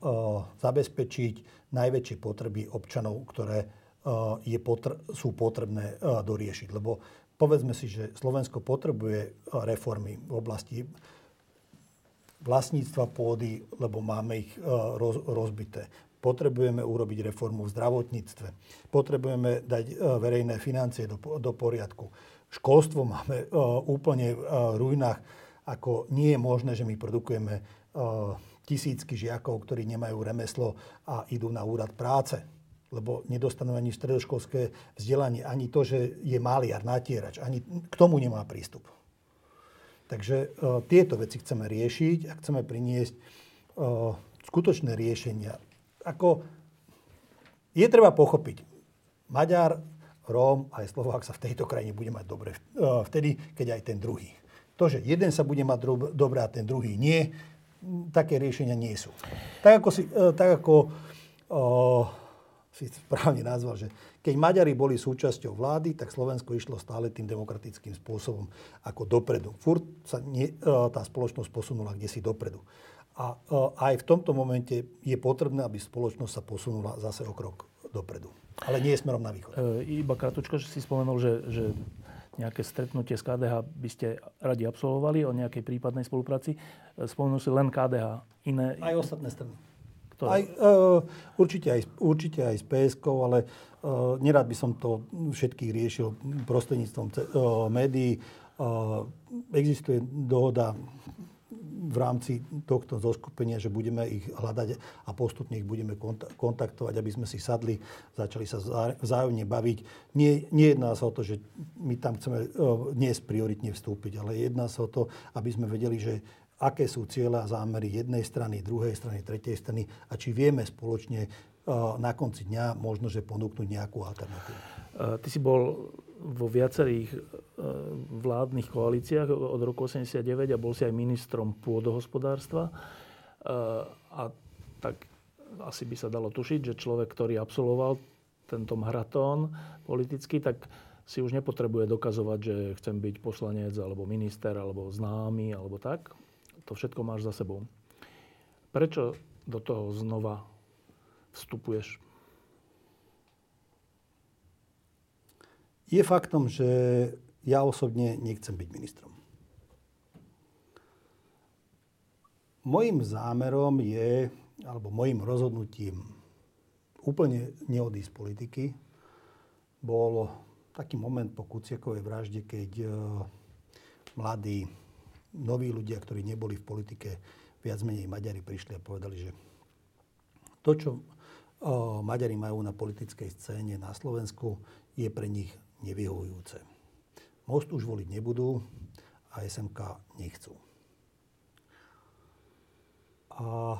zabezpečiť najväčšie potreby občanov, ktoré uh, je potr- sú potrebné doriešiť. Lebo povedzme si, že Slovensko potrebuje reformy v oblasti vlastníctva pôdy, lebo máme ich e, roz, rozbité. Potrebujeme urobiť reformu v zdravotníctve. Potrebujeme dať e, verejné financie do, do poriadku. Školstvo máme e, úplne v ruinách. Ako nie je možné, že my produkujeme tisícky žiakov, ktorí nemajú remeslo a idú na úrad práce lebo nedostanú ani stredoškolské vzdelanie, ani to, že je maliar, natierač, ani k tomu nemá prístup. Takže uh, tieto veci chceme riešiť a chceme priniesť uh, skutočné riešenia. Ako je treba pochopiť, Maďar, Róm aj Slovák sa v tejto krajine bude mať dobre uh, vtedy, keď aj ten druhý. To, že jeden sa bude mať dobre a ten druhý nie, také riešenia nie sú. Tak ako, si, uh, tak ako uh, si správne nazval, že keď Maďari boli súčasťou vlády, tak Slovensko išlo stále tým demokratickým spôsobom ako dopredu. Furt sa nie, tá spoločnosť posunula kde si dopredu. A e, aj v tomto momente je potrebné, aby spoločnosť sa posunula zase o krok dopredu. Ale nie je smerom na východ. E, iba krátko, že si spomenul, že, že nejaké stretnutie s KDH by ste radi absolvovali o nejakej prípadnej spolupráci. Spomenul si len KDH. Iné... Aj ostatné strany. Aj, uh, určite, aj, určite aj s PSK, ale uh, nerad by som to všetkých riešil prostredníctvom uh, médií. Uh, existuje dohoda v rámci tohto zoskupenia, že budeme ich hľadať a postupne ich budeme kontaktovať, aby sme si sadli, začali sa vzájomne baviť. Nie, nejedná sa o to, že my tam chceme dnes prioritne vstúpiť, ale jedná sa o to, aby sme vedeli, že aké sú cieľa a zámery jednej strany, druhej strany, tretej strany a či vieme spoločne na konci dňa možno, že ponúknuť nejakú alternatívu. Eh, ty si bol vo viacerých eh, vládnych koalíciách od roku 89 a bol si aj ministrom pôdohospodárstva. A tak asi by sa dalo tušiť, že človek, ktorý absolvoval tento maratón politický, tak si už nepotrebuje dokazovať, že chcem byť poslanec alebo minister alebo známy alebo tak to všetko máš za sebou. Prečo do toho znova vstupuješ? Je faktom, že ja osobne nechcem byť ministrom. Mojím zámerom je, alebo mojim rozhodnutím úplne neodísť z politiky, bol taký moment po Kuciakovej vražde, keď uh, mladí noví ľudia, ktorí neboli v politike, viac menej Maďari prišli a povedali, že to, čo o, Maďari majú na politickej scéne na Slovensku, je pre nich nevyhovujúce. Most už voliť nebudú a SMK nechcú. A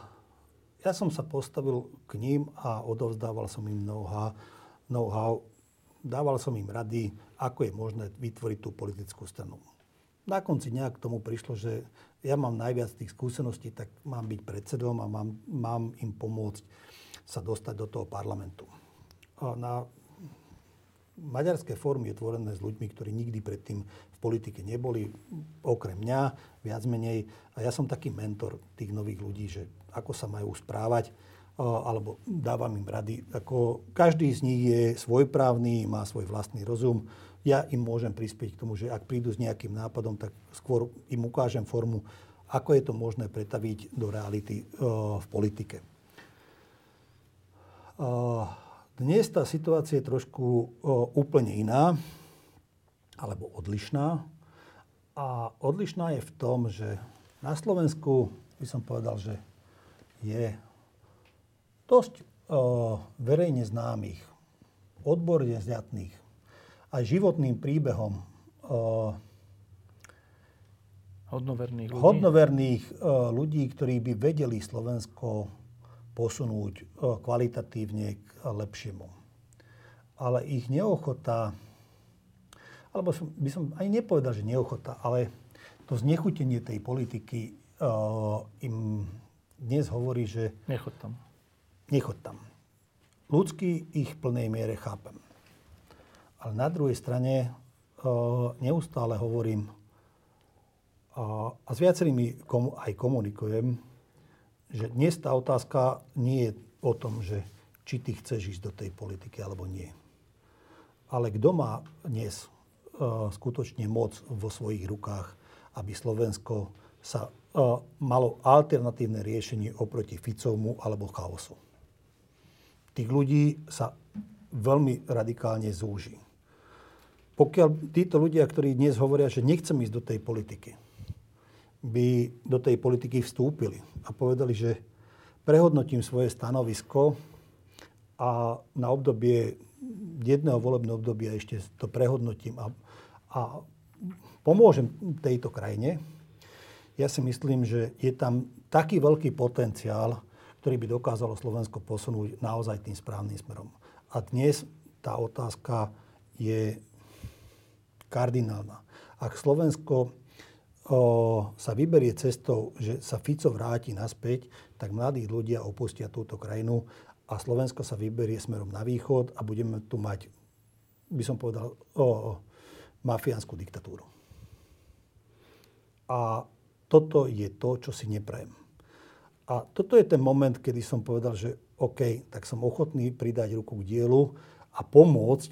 ja som sa postavil k ním a odovzdával som im know-how, know-how dával som im rady, ako je možné vytvoriť tú politickú stranu na konci dňa k tomu prišlo, že ja mám najviac tých skúseností, tak mám byť predsedom a mám, mám im pomôcť sa dostať do toho parlamentu. A na Maďarské fórum je tvorené s ľuďmi, ktorí nikdy predtým v politike neboli, okrem mňa, viac menej. A ja som taký mentor tých nových ľudí, že ako sa majú správať, alebo dávam im rady. Ako každý z nich je svojprávny, má svoj vlastný rozum ja im môžem prispieť k tomu, že ak prídu s nejakým nápadom, tak skôr im ukážem formu, ako je to možné pretaviť do reality v politike. Dnes tá situácia je trošku úplne iná, alebo odlišná. A odlišná je v tom, že na Slovensku by som povedal, že je dosť verejne známych, odborne zňatných, aj životným príbehom hodnoverných ľudí, hodnoverných ľudí ktorí by vedeli Slovensko posunúť kvalitatívne k lepšiemu. Ale ich neochota, alebo som, by som ani nepovedal, že neochota, ale to znechutenie tej politiky uh, im dnes hovorí, že... Nechod tam. Nechod tam. Ľudský ich v plnej miere chápem. Ale na druhej strane uh, neustále hovorím uh, a s viacerými komu- aj komunikujem, že dnes tá otázka nie je o tom, že či ty chceš ísť do tej politiky alebo nie. Ale kto má dnes uh, skutočne moc vo svojich rukách, aby Slovensko sa uh, malo alternatívne riešenie oproti Ficovmu alebo chaosu. Tých ľudí sa veľmi radikálne zúži. Pokiaľ títo ľudia, ktorí dnes hovoria, že nechcem ísť do tej politiky, by do tej politiky vstúpili a povedali, že prehodnotím svoje stanovisko a na obdobie jedného volebného obdobia ešte to prehodnotím a, a pomôžem tejto krajine, ja si myslím, že je tam taký veľký potenciál, ktorý by dokázalo Slovensko posunúť naozaj tým správnym smerom. A dnes tá otázka je kardinálna. Ak Slovensko o, sa vyberie cestou, že sa Fico vráti naspäť, tak mladí ľudia opustia túto krajinu a Slovensko sa vyberie smerom na východ a budeme tu mať, by som povedal, o, o, mafiánsku diktatúru. A toto je to, čo si neprajem. A toto je ten moment, kedy som povedal, že OK, tak som ochotný pridať ruku k dielu a pomôcť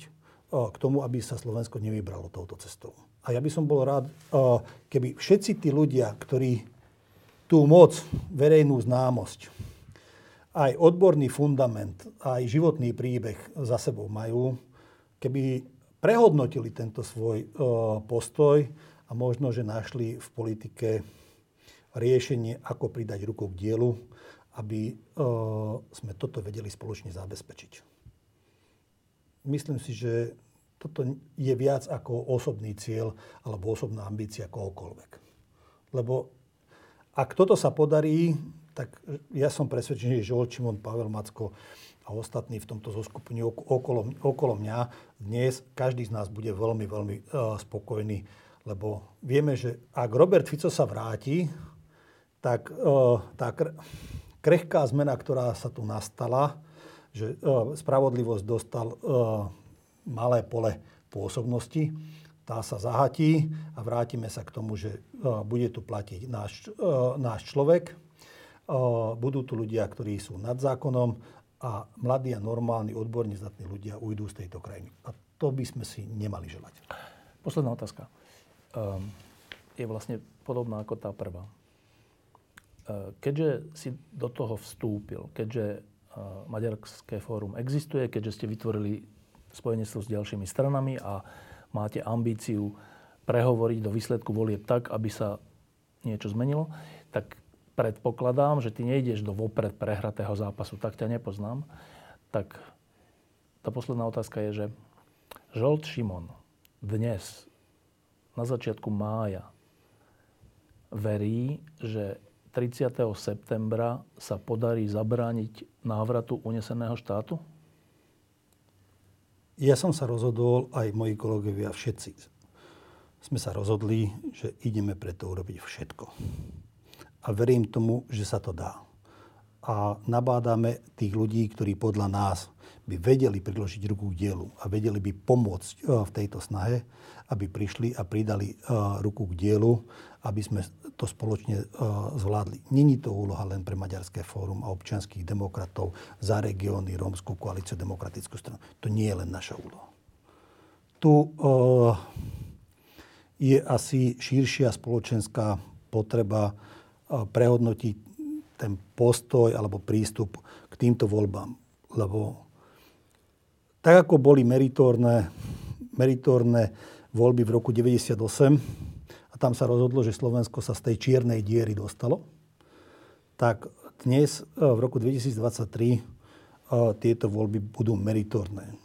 k tomu, aby sa Slovensko nevybralo touto cestou. A ja by som bol rád, keby všetci tí ľudia, ktorí tú moc, verejnú známosť, aj odborný fundament, aj životný príbeh za sebou majú, keby prehodnotili tento svoj postoj a možno, že našli v politike riešenie, ako pridať ruku k dielu, aby sme toto vedeli spoločne zabezpečiť. Myslím si, že toto je viac ako osobný cieľ alebo osobná ambícia kohokoľvek. Lebo ak toto sa podarí, tak ja som presvedčený, že Žol Čimon, Pavel Macko a ostatní v tomto zoskupení okolo, okolo mňa dnes každý z nás bude veľmi, veľmi uh, spokojný, lebo vieme, že ak Robert Fico sa vráti, tak uh, tá krehká zmena, ktorá sa tu nastala, že uh, spravodlivosť dostal malé pole pôsobnosti. Tá sa zahatí a vrátime sa k tomu, že e, bude tu platiť náš, e, náš človek. E, budú tu ľudia, ktorí sú nad zákonom a mladí a normálni, odborne zdatní ľudia ujdú z tejto krajiny. A to by sme si nemali želať. Posledná otázka. Je vlastne podobná ako tá prvá. Keďže si do toho vstúpil, keďže Maďarské fórum existuje, keďže ste vytvorili spojenectvo s ďalšími stranami a máte ambíciu prehovoriť do výsledku volieb tak, aby sa niečo zmenilo, tak predpokladám, že ty nejdeš do vopred prehratého zápasu. Tak ťa nepoznám. Tak tá posledná otázka je, že Žolt Šimon dnes, na začiatku mája, verí, že 30. septembra sa podarí zabrániť návratu uneseného štátu? Ja som sa rozhodol, aj moji kolegovia, všetci sme sa rozhodli, že ideme preto urobiť všetko. A verím tomu, že sa to dá. A nabádame tých ľudí, ktorí podľa nás by vedeli priložiť ruku k dielu a vedeli by pomôcť e, v tejto snahe, aby prišli a pridali e, ruku k dielu, aby sme to spoločne e, zvládli. Není to úloha len pre Maďarské fórum a občianských demokratov za regióny, Rómskú koalíciu, demokratickú stranu. To nie je len naša úloha. Tu je asi širšia spoločenská potreba prehodnotiť ten postoj alebo prístup k týmto voľbám. Lebo tak ako boli meritórne, meritórne voľby v roku 98 a tam sa rozhodlo, že Slovensko sa z tej čiernej diery dostalo, tak dnes v roku 2023 tieto voľby budú meritórne.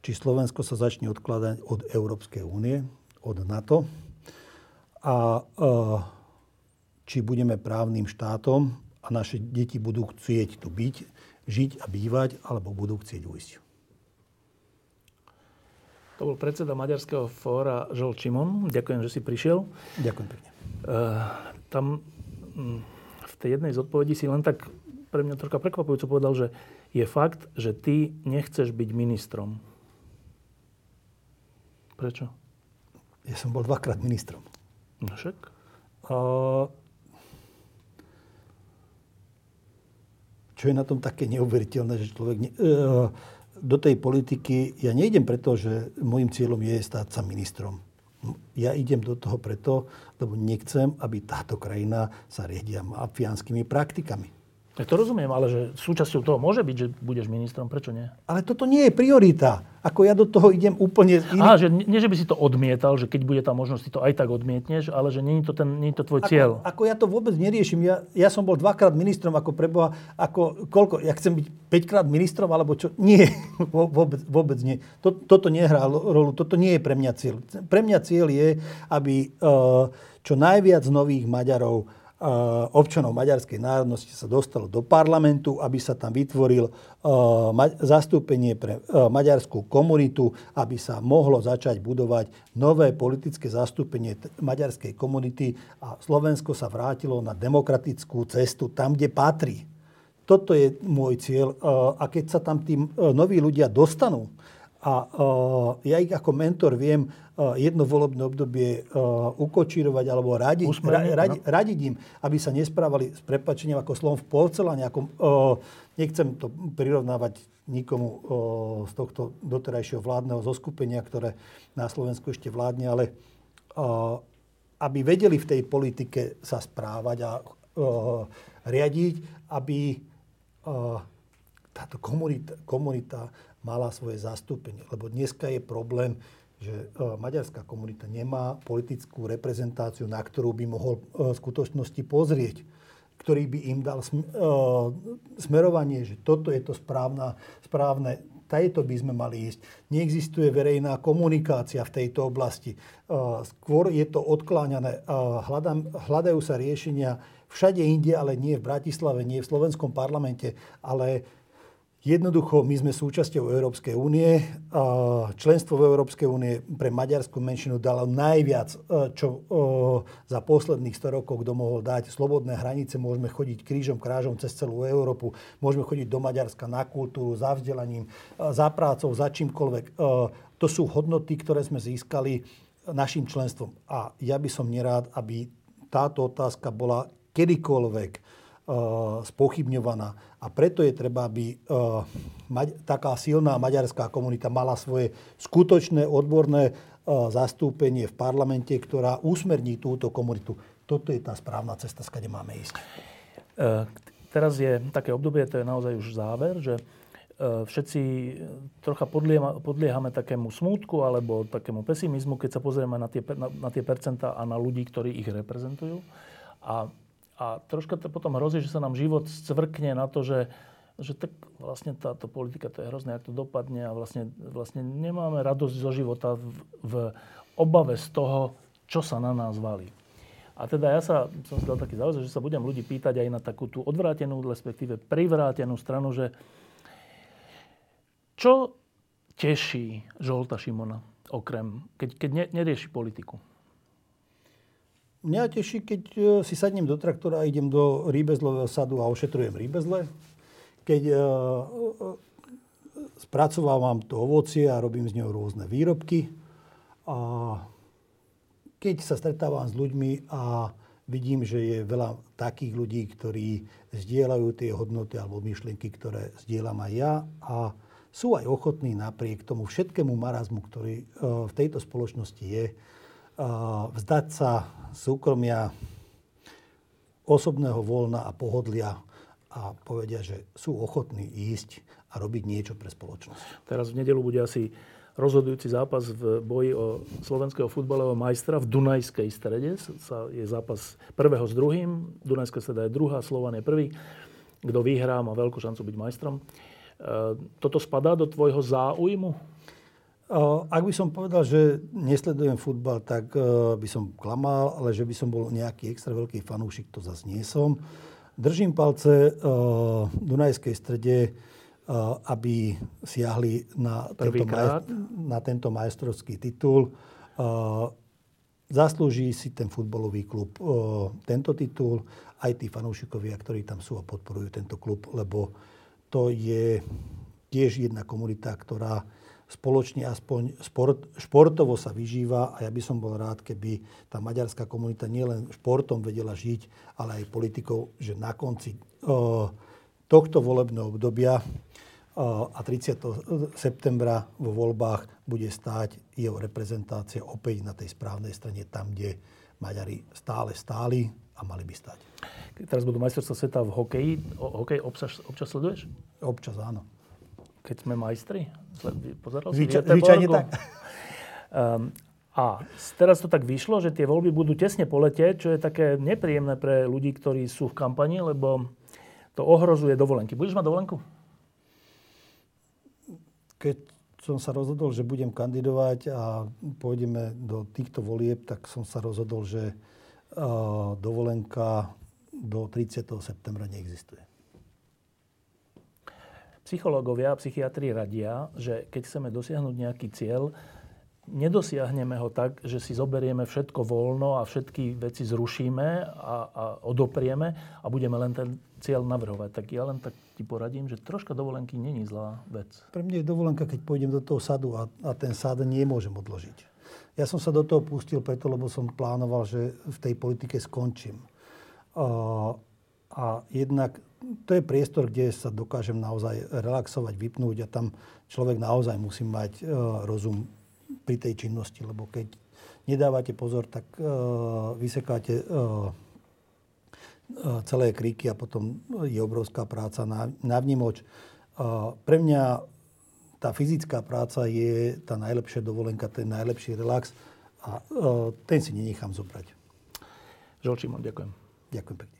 Či Slovensko sa začne odkladať od Európskej únie, od NATO a či budeme právnym štátom a naše deti budú chcieť tu byť, žiť a bývať, alebo budú chcieť ujsť. To bol predseda Maďarského fóra Žol Čimon. Ďakujem, že si prišiel. Ďakujem pekne. Uh, tam hm, v tej jednej z odpovedí si len tak pre mňa troška prekvapujúco povedal, že je fakt, že ty nechceš byť ministrom. Prečo? Ja som bol dvakrát ministrom. No však? Uh, čo je na tom také neuveriteľné, že človek... Ne, uh, do tej politiky, ja nejdem preto, že môjim cieľom je stať sa ministrom. Ja idem do toho preto, lebo nechcem, aby táto krajina sa riedia mafiánskymi praktikami. Ja to rozumiem, ale že súčasťou toho môže byť, že budeš ministrom, prečo nie? Ale toto nie je priorita. Ako ja do toho idem úplne... Iný... Á, že nie, že by si to odmietal, že keď bude tá možnosť, ty to aj tak odmietneš, ale že nie je to, ten, nie je to tvoj ako, cieľ. Ako ja to vôbec neriešim. Ja, ja som bol dvakrát ministrom, ako preboha, ako koľko, ja chcem byť 5 krát ministrom, alebo čo? Nie, vôbec, vôbec nie. To, toto nehrá rolu, toto nie je pre mňa cieľ. Pre mňa cieľ je, aby uh, čo najviac nových Maďarov občanov maďarskej národnosti sa dostalo do parlamentu, aby sa tam vytvoril zastúpenie pre maďarskú komunitu, aby sa mohlo začať budovať nové politické zastúpenie maďarskej komunity a Slovensko sa vrátilo na demokratickú cestu tam, kde patrí. Toto je môj cieľ. A keď sa tam tí noví ľudia dostanú, a ja ich ako mentor viem jedno volebné obdobie ukočírovať alebo radiť, Usmerniť, radi, no. radiť im, aby sa nesprávali s prepačením ako slovom v porcelane. Ako, nechcem to prirovnávať nikomu z tohto doterajšieho vládneho zoskupenia, ktoré na Slovensku ešte vládne, ale aby vedeli v tej politike sa správať a riadiť, aby táto komunita, komunita mala svoje zastúpenie. Lebo dneska je problém, že e, maďarská komunita nemá politickú reprezentáciu, na ktorú by mohol e, v skutočnosti pozrieť ktorý by im dal e, smerovanie, že toto je to správna, správne, tajto by sme mali ísť. Neexistuje verejná komunikácia v tejto oblasti. Skôr je to odkláňané. Hľadajú sa riešenia všade inde, ale nie v Bratislave, nie v slovenskom parlamente, ale Jednoducho, my sme súčasťou Európskej únie. Členstvo v Európskej únie pre maďarskú menšinu dalo najviac, e, čo e, za posledných 100 rokov kto mohol dať. Slobodné hranice, môžeme chodiť krížom, krážom cez celú Európu, môžeme chodiť do Maďarska na kultúru, za vzdelaním, e, za prácou, za čímkoľvek. To sú hodnoty, ktoré sme získali našim členstvom. A ja by som nerád, aby táto otázka bola kedykoľvek spochybňovaná. A preto je treba, aby taká silná maďarská komunita mala svoje skutočné odborné zastúpenie v parlamente, ktorá usmerní túto komunitu. Toto je tá správna cesta, skade máme ísť. E, teraz je také obdobie, to je naozaj už záver, že e, všetci trocha podliehame takému smútku alebo takému pesimizmu, keď sa pozrieme na tie, na, na tie percentá a na ľudí, ktorí ich reprezentujú. A a troška to potom hrozí, že sa nám život scvrkne na to, že, že tak vlastne táto politika, to je hrozné, ak to dopadne a vlastne, vlastne nemáme radosť zo života v, v obave z toho, čo sa na nás valí. A teda ja sa, som si dal taký záujem, že sa budem ľudí pýtať aj na takú tú odvrátenú, respektíve privrátenú stranu, že čo teší Žolta Šimona, okrem, keď, keď ne, nerieši politiku? Mňa teší, keď e, si sadnem do traktora a idem do rýbezlového sadu a ošetrujem rýbezle. Keď uh, spracovávam to ovocie a robím z neho rôzne výrobky. A keď sa stretávam s ľuďmi a vidím, že je veľa takých ľudí, ktorí zdieľajú tie hodnoty alebo myšlienky, ktoré zdieľam aj ja a sú aj ochotní napriek tomu všetkému marazmu, ktorý v tejto spoločnosti je, vzdať sa súkromia, osobného voľna a pohodlia a povedia, že sú ochotní ísť a robiť niečo pre spoločnosť. Teraz v nedelu bude asi rozhodujúci zápas v boji o slovenského futbalového majstra v Dunajskej strede. Je zápas prvého s druhým. Dunajská streda je druhá, Slovan je prvý. Kto vyhrá, má veľkú šancu byť majstrom. E, toto spadá do tvojho záujmu? Ak by som povedal, že nesledujem futbal, tak e, by som klamal, ale že by som bol nejaký extra veľký fanúšik, to zase nie som. Držím palce uh, Dunajskej strede, uh, aby siahli na tento, maj, na tento majstrovský titul. Zaslúži si ten futbalový klub tento titul, aj tí fanúšikovia, ktorí tam sú a podporujú tento klub, lebo to je tiež jedna komunita, ktorá spoločne aspoň sport, športovo sa vyžíva a ja by som bol rád, keby tá maďarská komunita nielen športom vedela žiť, ale aj politikou, že na konci uh, tohto volebného obdobia uh, a 30. septembra vo voľbách bude stáť jeho reprezentácia opäť na tej správnej strane, tam, kde Maďari stále stáli a mali by stať. Teraz budú majstrovstvá sveta v hokeji. O, hokej občas, občas sleduješ? Občas áno. Keď sme majstri? Pozeral Zvyča, zvyčajne tak. Um, a teraz to tak vyšlo, že tie voľby budú tesne po lete, čo je také nepríjemné pre ľudí, ktorí sú v kampani, lebo to ohrozuje dovolenky. Budeš mať dovolenku? Keď som sa rozhodol, že budem kandidovať a pôjdeme do týchto volieb, tak som sa rozhodol, že uh, dovolenka do 30. septembra neexistuje. Psychológovia a psychiatri radia, že keď chceme dosiahnuť nejaký cieľ, nedosiahneme ho tak, že si zoberieme všetko voľno a všetky veci zrušíme a, a odoprieme a budeme len ten cieľ navrhovať. Tak ja len tak ti poradím, že troška dovolenky není zlá vec. Pre mňa je dovolenka, keď pôjdem do toho sadu a, a ten sad nemôžem odložiť. Ja som sa do toho pustil preto, lebo som plánoval, že v tej politike skončím. Uh, a jednak to je priestor, kde sa dokážem naozaj relaxovať, vypnúť a tam človek naozaj musí mať uh, rozum pri tej činnosti, lebo keď nedávate pozor, tak uh, vysekáte uh, celé kríky a potom je obrovská práca na, na vnimoč. Uh, pre mňa tá fyzická práca je tá najlepšia dovolenka, ten najlepší relax a uh, ten si nenechám zobrať. Žolčimon, ďakujem. Ďakujem pekne.